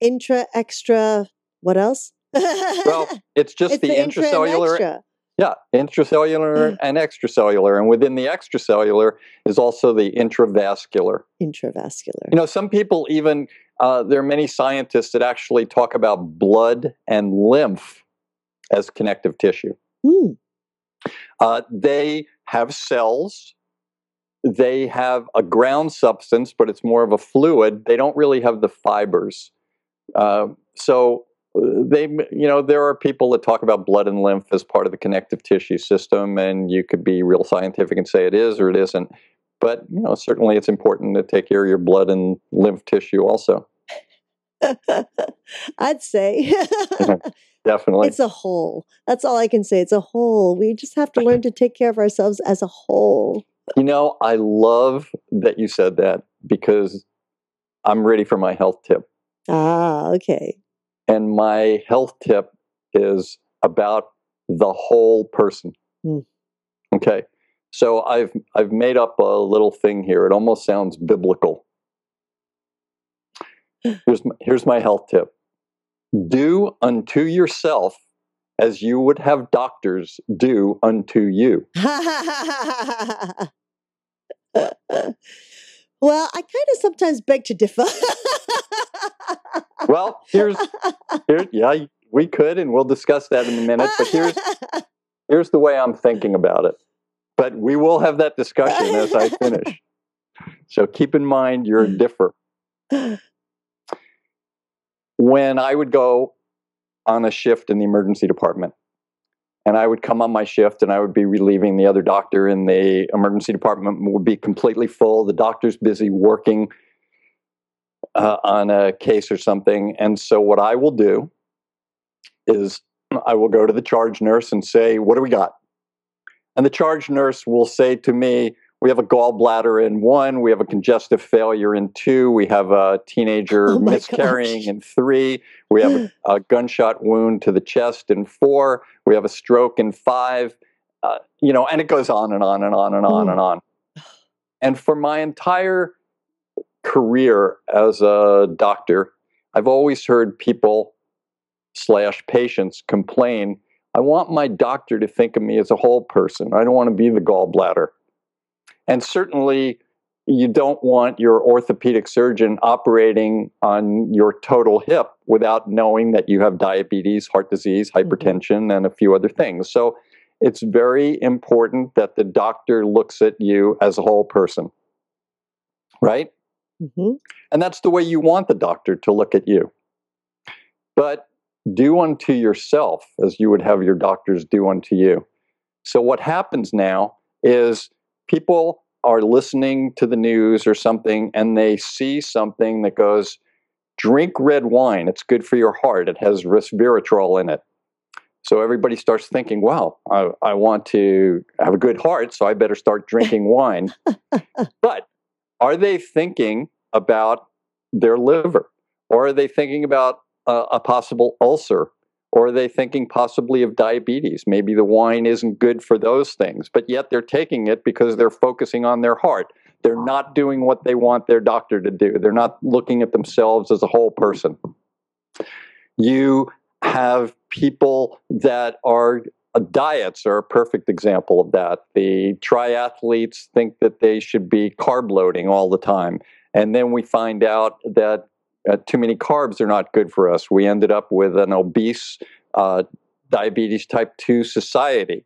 intra, extra, what else? Well, it's just it's the, the intra intracellular extra. Yeah, intracellular and extracellular. And within the extracellular is also the intravascular. Intravascular. You know, some people even, uh, there are many scientists that actually talk about blood and lymph as connective tissue. Hmm. Uh, they have cells, they have a ground substance, but it's more of a fluid. They don't really have the fibers. Uh, so uh, they, you know, there are people that talk about blood and lymph as part of the connective tissue system, and you could be real scientific and say it is or it isn't. But you know, certainly it's important to take care of your blood and lymph tissue also. I'd say Definitely. it's a whole. That's all I can say. It's a whole. We just have to learn to take care of ourselves as a whole. You know, I love that you said that because I'm ready for my health tip. Ah, okay. And my health tip is about the whole person. Hmm. Okay. So I've I've made up a little thing here. It almost sounds biblical. Here's my, here's my health tip. Do unto yourself as you would have doctors do unto you. well, I kind of sometimes beg to differ. Well, here's here yeah, we could and we'll discuss that in a minute, but here's here's the way I'm thinking about it. But we will have that discussion as I finish. So keep in mind you're differ. When I would go on a shift in the emergency department, and I would come on my shift and I would be relieving the other doctor, and the emergency department would be completely full. The doctor's busy working uh, on a case or something. And so, what I will do is I will go to the charge nurse and say, What do we got? And the charge nurse will say to me, We have a gallbladder in one, we have a congestive failure in two, we have a teenager Oh miscarrying gosh. in three, we have a, a gunshot wound to the chest in four, we have a stroke in five. Uh, you know, and it goes on and on and on and on Mm. and on. And for my entire career as a doctor, I've always heard people slash patients complain. I want my doctor to think of me as a whole person. I don't want to be the gallbladder. And certainly, you don't want your orthopedic surgeon operating on your total hip without knowing that you have diabetes, heart disease, hypertension, and a few other things. So it's very important that the doctor looks at you as a whole person, right? hmm And that's the way you want the doctor to look at you. But do unto yourself as you would have your doctors do unto you. So, what happens now is people are listening to the news or something and they see something that goes, drink red wine. It's good for your heart. It has resveratrol in it. So everybody starts thinking, well, I, I want to have a good heart, so I better start drinking wine. but are they thinking about their liver? Or are they thinking about a, a possible ulcer? Or are they thinking possibly of diabetes? Maybe the wine isn't good for those things, but yet they're taking it because they're focusing on their heart. They're not doing what they want their doctor to do. They're not looking at themselves as a whole person. You have people that are uh, diets are a perfect example of that. The triathletes think that they should be carb loading all the time. And then we find out that uh, too many carbs are not good for us. We ended up with an obese uh, diabetes type 2 society.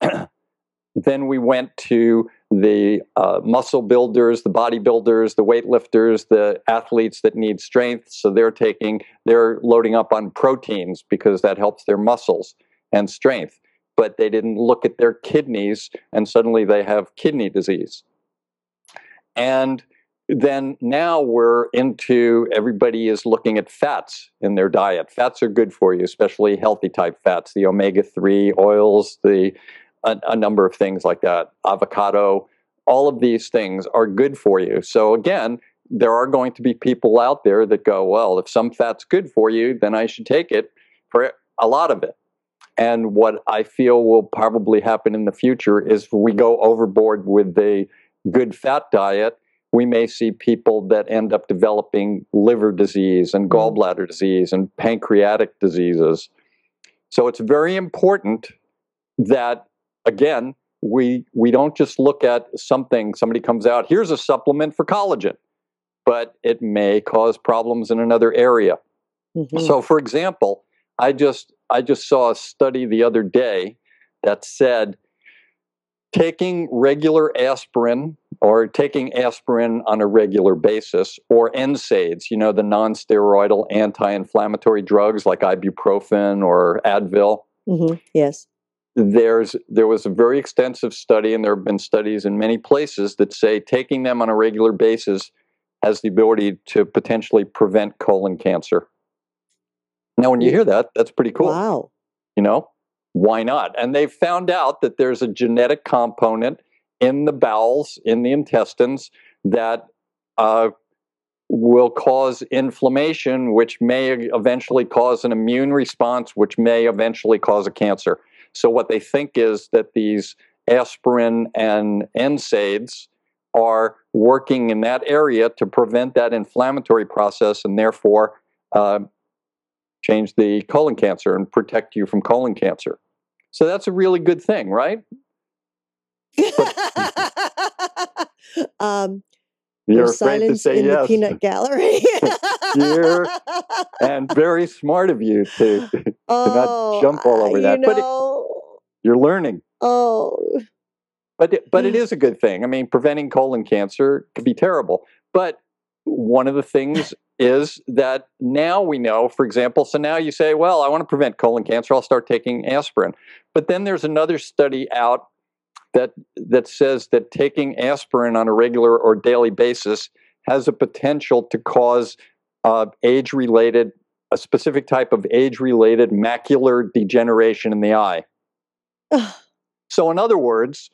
then we went to the uh, muscle builders, the bodybuilders, the weightlifters, the athletes that need strength. So they're taking, they're loading up on proteins because that helps their muscles and strength. But they didn't look at their kidneys, and suddenly they have kidney disease. And then now we're into everybody is looking at fats in their diet. Fats are good for you, especially healthy type fats, the omega 3 oils, the a, a, number of things like that. Avocado, all of these things are good for you. So again, there are going to be people out there that go, well, if some fat's good for you, then I should take it for a lot of it. And what I feel will probably happen in the future is we go overboard with the good fat diet we may see people that end up developing liver disease and mm-hmm. gallbladder disease and pancreatic diseases. So it's very important that, again, we, we don't just look at something, somebody comes out, here's a supplement for collagen, but it may cause problems in another area. Mm-hmm. So, for example, I just, I just saw a study the other day that said taking regular aspirin or taking aspirin on a regular basis or NSAIDs, you know, the non-steroidal anti-inflammatory drugs like ibuprofen or Advil. Mm-hmm. Yes. There's there was a very extensive study, and there have been studies in many places that say taking them on a regular basis has the ability to potentially prevent colon cancer. Now, when you hear that, that's pretty cool. Wow. You know, why not? And they've found out that there's a genetic component in the bowels, in the intestines, that uh, will cause inflammation, which may eventually cause an immune response, which may eventually cause a cancer. So, what they think is that these aspirin and NSAIDs are working in that area to prevent that inflammatory process and therefore uh, change the colon cancer and protect you from colon cancer. So that's a really good thing, right? um, You're afraid to say in yes. the peanut gallery. You're, and very smart of you to, to oh, not jump all over that. Know, but it, you're learning. Oh. But it, but it is a good thing. I mean, preventing colon cancer could be terrible. But one of the things is that now we know, for example, so now you say, well, I want to prevent colon cancer, I'll start taking aspirin. But then there's another study out that that says that taking aspirin on a regular or daily basis has a potential to cause uh, age-related, a specific type of age-related macular degeneration in the eye. so, in other words,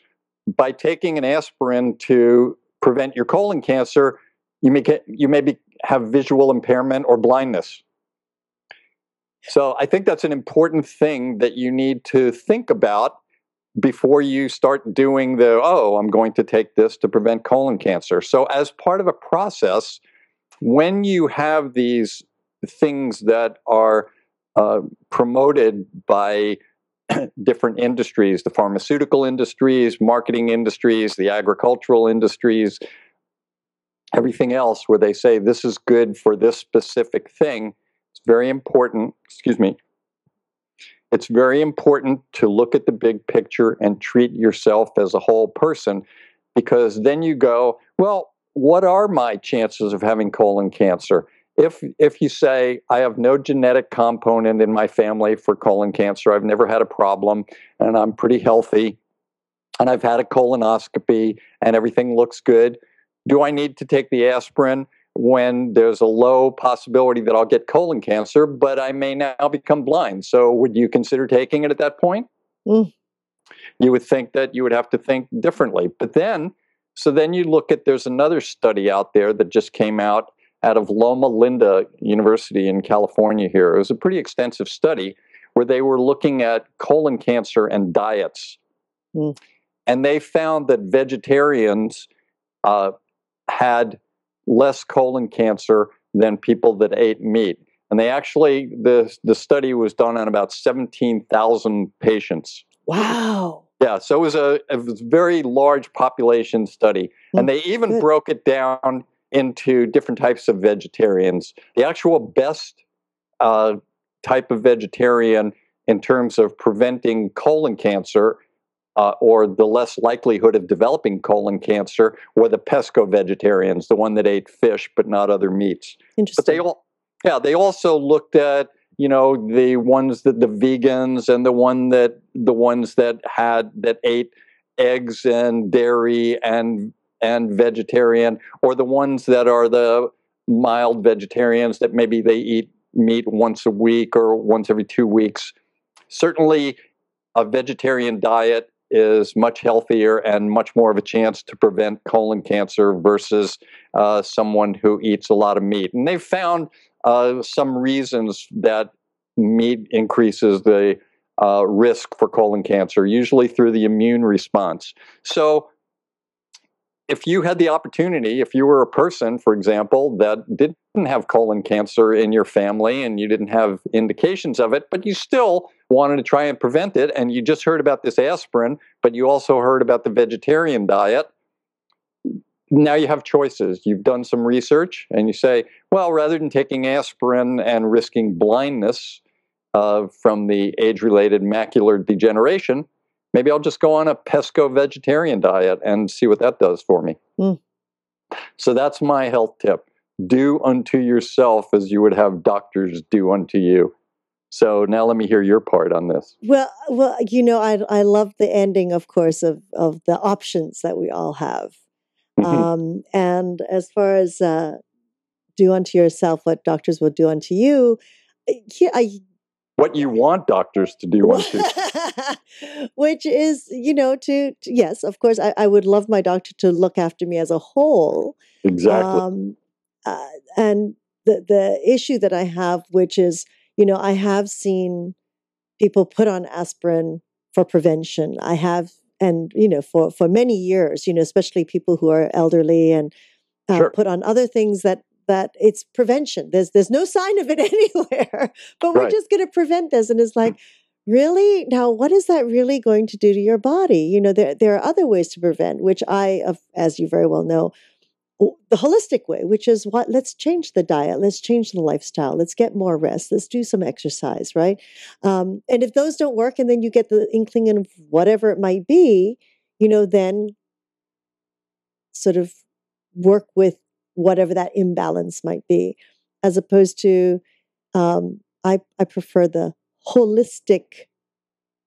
by taking an aspirin to prevent your colon cancer, you may get, you may be, have visual impairment or blindness. So I think that's an important thing that you need to think about before you start doing the, oh, I'm going to take this to prevent colon cancer. So, as part of a process, when you have these things that are uh, promoted by different industries, the pharmaceutical industries, marketing industries, the agricultural industries, everything else, where they say this is good for this specific thing, it's very important, excuse me, it's very important to look at the big picture and treat yourself as a whole person because then you go, well, what are my chances of having colon cancer? If if you say I have no genetic component in my family for colon cancer, I've never had a problem and I'm pretty healthy and I've had a colonoscopy and everything looks good, do I need to take the aspirin? When there's a low possibility that I'll get colon cancer, but I may now become blind. So, would you consider taking it at that point? Mm. You would think that you would have to think differently. But then, so then you look at there's another study out there that just came out out of Loma Linda University in California here. It was a pretty extensive study where they were looking at colon cancer and diets. Mm. And they found that vegetarians uh, had less colon cancer than people that ate meat. And they actually, the, the study was done on about 17,000 patients. Wow. Yeah, so it was a, a very large population study. Mm, and they even good. broke it down into different types of vegetarians. The actual best uh, type of vegetarian in terms of preventing colon cancer uh, or the less likelihood of developing colon cancer were the pesco vegetarians, the one that ate fish but not other meats. Interesting. But they all, yeah, they also looked at you know the ones that the vegans and the one that the ones that had that ate eggs and dairy and and vegetarian, or the ones that are the mild vegetarians that maybe they eat meat once a week or once every two weeks. Certainly, a vegetarian diet is much healthier and much more of a chance to prevent colon cancer versus uh, someone who eats a lot of meat. And they've found uh, some reasons that meat increases the uh, risk for colon cancer, usually through the immune response. So, if you had the opportunity, if you were a person, for example, that didn't have colon cancer in your family and you didn't have indications of it, but you still wanted to try and prevent it, and you just heard about this aspirin, but you also heard about the vegetarian diet, now you have choices. You've done some research and you say, well, rather than taking aspirin and risking blindness uh, from the age related macular degeneration, maybe I'll just go on a pesco vegetarian diet and see what that does for me. Mm. So that's my health tip. Do unto yourself as you would have doctors do unto you. So now let me hear your part on this. Well, well, you know, I I love the ending, of course, of of the options that we all have. Mhm. Um, and as far as uh, do unto yourself what doctors will do unto you, yeah, I, what you want doctors to do which is, you know, to, to yes, of course, I, I would love my doctor to look after me as a whole. exactly. Um, uh, and the the issue that I have, which is, you know, I have seen people put on aspirin for prevention. I have, and you know, for for many years, you know, especially people who are elderly and uh, Sure. put on other things that that it's prevention. There's there's no sign of it anywhere, but we're Right. just going to prevent this, and it's like. Really? Now, what is that really going to do to your body? You know, there there are other ways to prevent, which I, as you very well know, the holistic way, which is what let's change the diet, let's change the lifestyle, let's get more rest, let's do some exercise, right? Um, and if those don't work, and then you get the inkling of whatever it might be, you know, then sort of work with whatever that imbalance might be, as opposed to um, I I prefer the holistic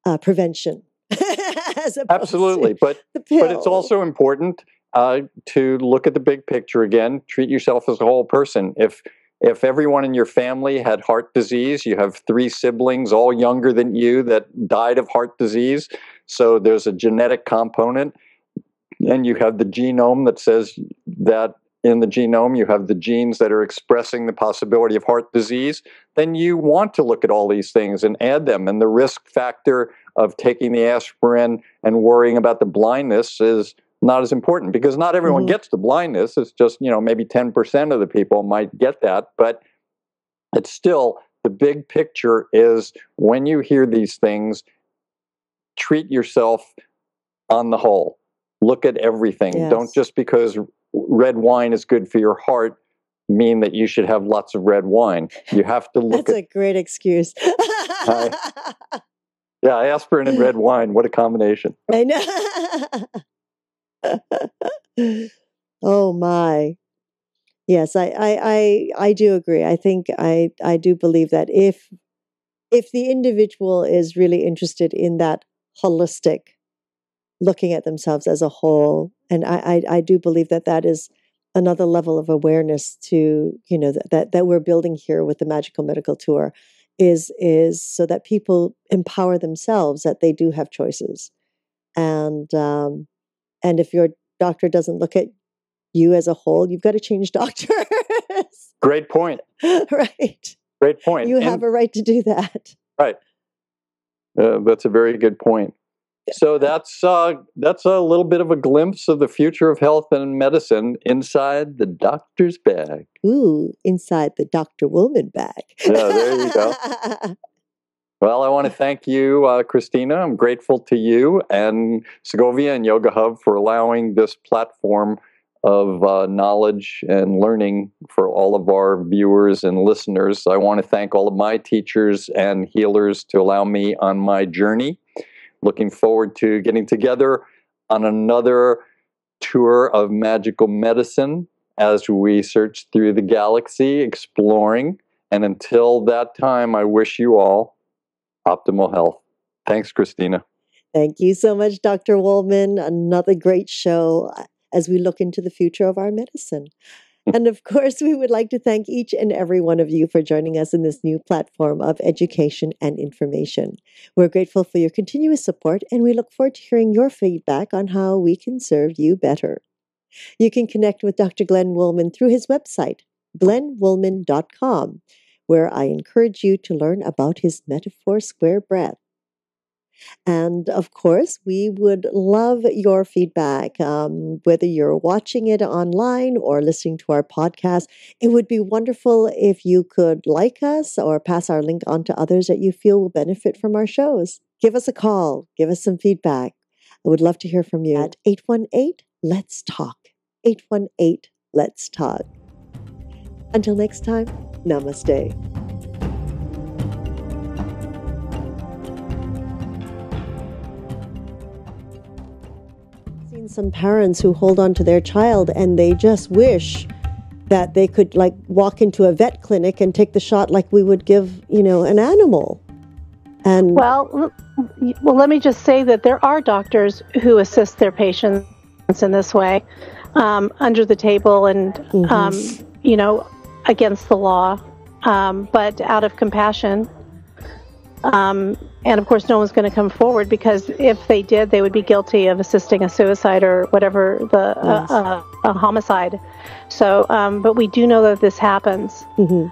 uh, prevention. as opposed to Absolutely. But. But it's also important uh, to look at the big picture again. Treat yourself as a whole person. If if everyone in your family had heart disease, you have three siblings, all younger than you, that died of heart disease. So there's a genetic component, and you have the genome that says that in the genome you have the genes that are expressing the possibility of heart disease. Then you want to look at all these things and add them. And the risk factor of taking the aspirin and worrying about the blindness is not as important because not everyone Mhm. gets the blindness. It's just, you know, maybe 10% of the people might get that. But it's still the big picture is when you hear these things, treat yourself on the whole. Look at everything. Don't just because red wine is good for your heart mean that you should have lots of red wine. You have to look That's at a great excuse. yeah, aspirin and red wine. What a combination. I know. oh my. Yes, I, I, I, I do agree. I think I, I do believe that if, if the individual is really interested in that holistic, looking at themselves as a whole, and I, I, I do believe that that is another level of awareness to you know that, that that we're building here with the Magical Medical Tour, is is so that people empower themselves that they do have choices, and um, and if your doctor doesn't look at you as a whole, you've got to change doctors, Great point. right? Great point. You And- have a right to do that. Uh, that's a very good point. So that's uh, that's a little bit of a glimpse of the future of health and medicine inside the doctor's bag. Ooh, inside the Dr. Wollman bag. Yeah, there you go. Well, I want to thank you, uh, Christina. I'm grateful to you and Segovia and Yoga Hub for allowing this platform of uh, knowledge and learning for all of our viewers and listeners. I want to thank all of my teachers and healers to allow me on my journey. Looking forward to getting together on another tour of magical medicine as we search through the galaxy, exploring. And until that time, I wish you all optimal health. Thanks, Christina. Thank you so much, Dr. Wollman. Another great show uh, as we look into the future of our medicine. And of course, we would like to thank each and every one of you for joining us in this new platform of education and information. We're grateful for your continuous support and we look forward to hearing your feedback on how we can serve you better. You can connect with Dr. Glenn Wollman through his website, glennwollman.com, where I encourage you to learn about his metaphor square breath. And of course, we would love your feedback, um, whether you're watching it online or listening to our podcast. It would be wonderful if you could like us or pass our link on to others that you feel will benefit from our shows. Give us a call, give us some feedback. I would love to hear from you at 818 Let's Talk. 818 Let's Talk. Until next time, namaste. Some parents who hold on to their child and they just wish that they could like walk into a vet clinic and take the shot like we would give, you know, an animal. And well, well, let me just say that there are doctors who assist their patients in this way, um, under the table and, mm-hmm. um, you know, against the law, um, but out of compassion. Um, and of course, no one's going to come forward because if they did, they would be guilty of assisting a suicide or whatever the uh, yes. uh, uh, a homicide. So, um, but we do know that this happens. Mm-hmm.